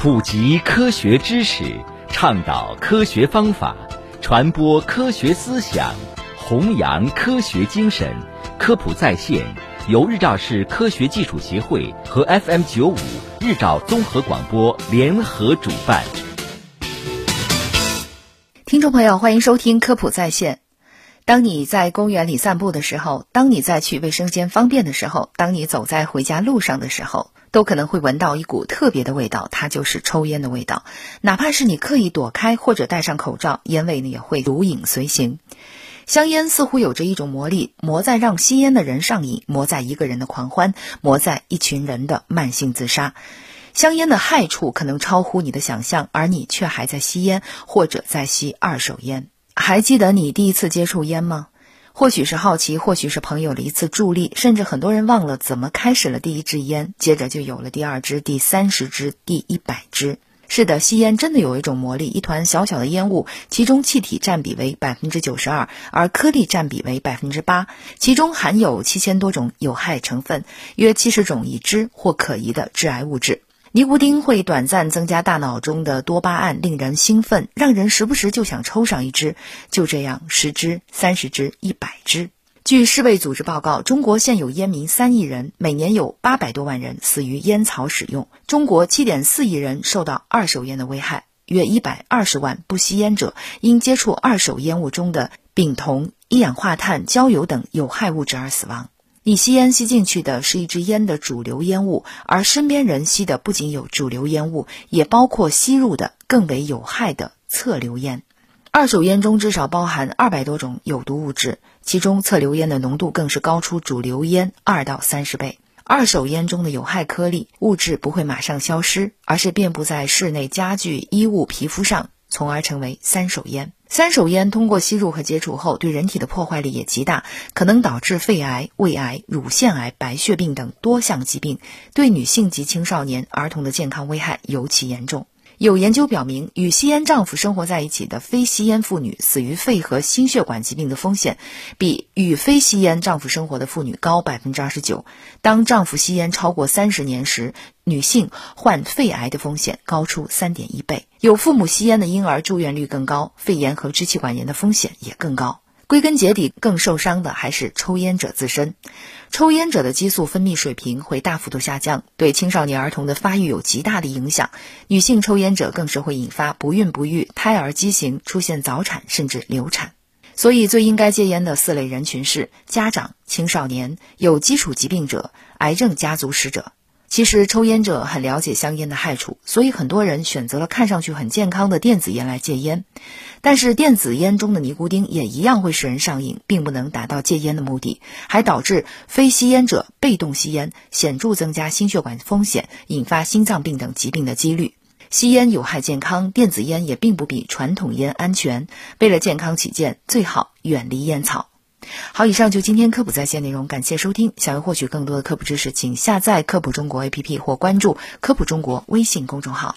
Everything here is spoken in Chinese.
普及科学知识，倡导科学方法，传播科学思想，弘扬科学精神。科普在线由日照市科学技术协会和 FM 九五日照综合广播联合主办。听众朋友，欢迎收听科普在线。当你在公园里散步的时候，当你在去卫生间方便的时候，当你走在回家路上的时候。都可能会闻到一股特别的味道，它就是抽烟的味道。哪怕是你刻意躲开或者戴上口罩，烟味呢也会如影随形。香烟似乎有着一种魔力，魔在让吸烟的人上瘾，魔在一个人的狂欢，魔在一群人的慢性自杀。香烟的害处可能超乎你的想象，而你却还在吸烟或者在吸二手烟。还记得你第一次接触烟吗？或许是好奇，或许是朋友的一次助力，甚至很多人忘了怎么开始了第一支烟，接着就有了第二支、第三十支、第一百支。是的，吸烟真的有一种魔力，一团小小的烟雾，其中气体占比为百分之九十二，而颗粒占比为百分之八，其中含有七千多种有害成分，约七十种已知或可疑的致癌物质。尼古丁会短暂增加大脑中的多巴胺，令人兴奋，让人时不时就想抽上一支。就这样，十支、三十支、一百支。据世卫组织报告，中国现有烟民三亿人，每年有八百多万人死于烟草使用。中国七点四亿人受到二手烟的危害，约一百二十万不吸烟者因接触二手烟雾中的丙酮、一氧化碳、焦油等有害物质而死亡。你吸烟吸进去的是一支烟的主流烟雾，而身边人吸的不仅有主流烟雾，也包括吸入的更为有害的侧流烟。二手烟中至少包含二百多种有毒物质，其中侧流烟的浓度更是高出主流烟二到三十倍。二手烟中的有害颗粒物质不会马上消失，而是遍布在室内家具、衣物、皮肤上。从而成为三手烟。三手烟通过吸入和接触后，对人体的破坏力也极大，可能导致肺癌、胃癌、乳腺癌、白血病等多项疾病，对女性及青少年、儿童的健康危害尤其严重。有研究表明，与吸烟丈夫生活在一起的非吸烟妇女死于肺和心血管疾病的风险，比与非吸烟丈夫生活的妇女高百分之二十九。当丈夫吸烟超过三十年时，女性患肺癌的风险高出三点一倍。有父母吸烟的婴儿住院率更高，肺炎和支气管炎的风险也更高。归根结底，更受伤的还是抽烟者自身。抽烟者的激素分泌水平会大幅度下降，对青少年儿童的发育有极大的影响。女性抽烟者更是会引发不孕不育、胎儿畸形、出现早产甚至流产。所以，最应该戒烟的四类人群是家长、青少年、有基础疾病者、癌症家族史者。其实抽烟者很了解香烟的害处，所以很多人选择了看上去很健康的电子烟来戒烟。但是电子烟中的尼古丁也一样会使人上瘾，并不能达到戒烟的目的，还导致非吸烟者被动吸烟，显著增加心血管风险，引发心脏病等疾病的几率。吸烟有害健康，电子烟也并不比传统烟安全。为了健康起见，最好远离烟草。好，以上就今天科普在线内容，感谢收听。想要获取更多的科普知识，请下载科普中国 APP 或关注科普中国微信公众号。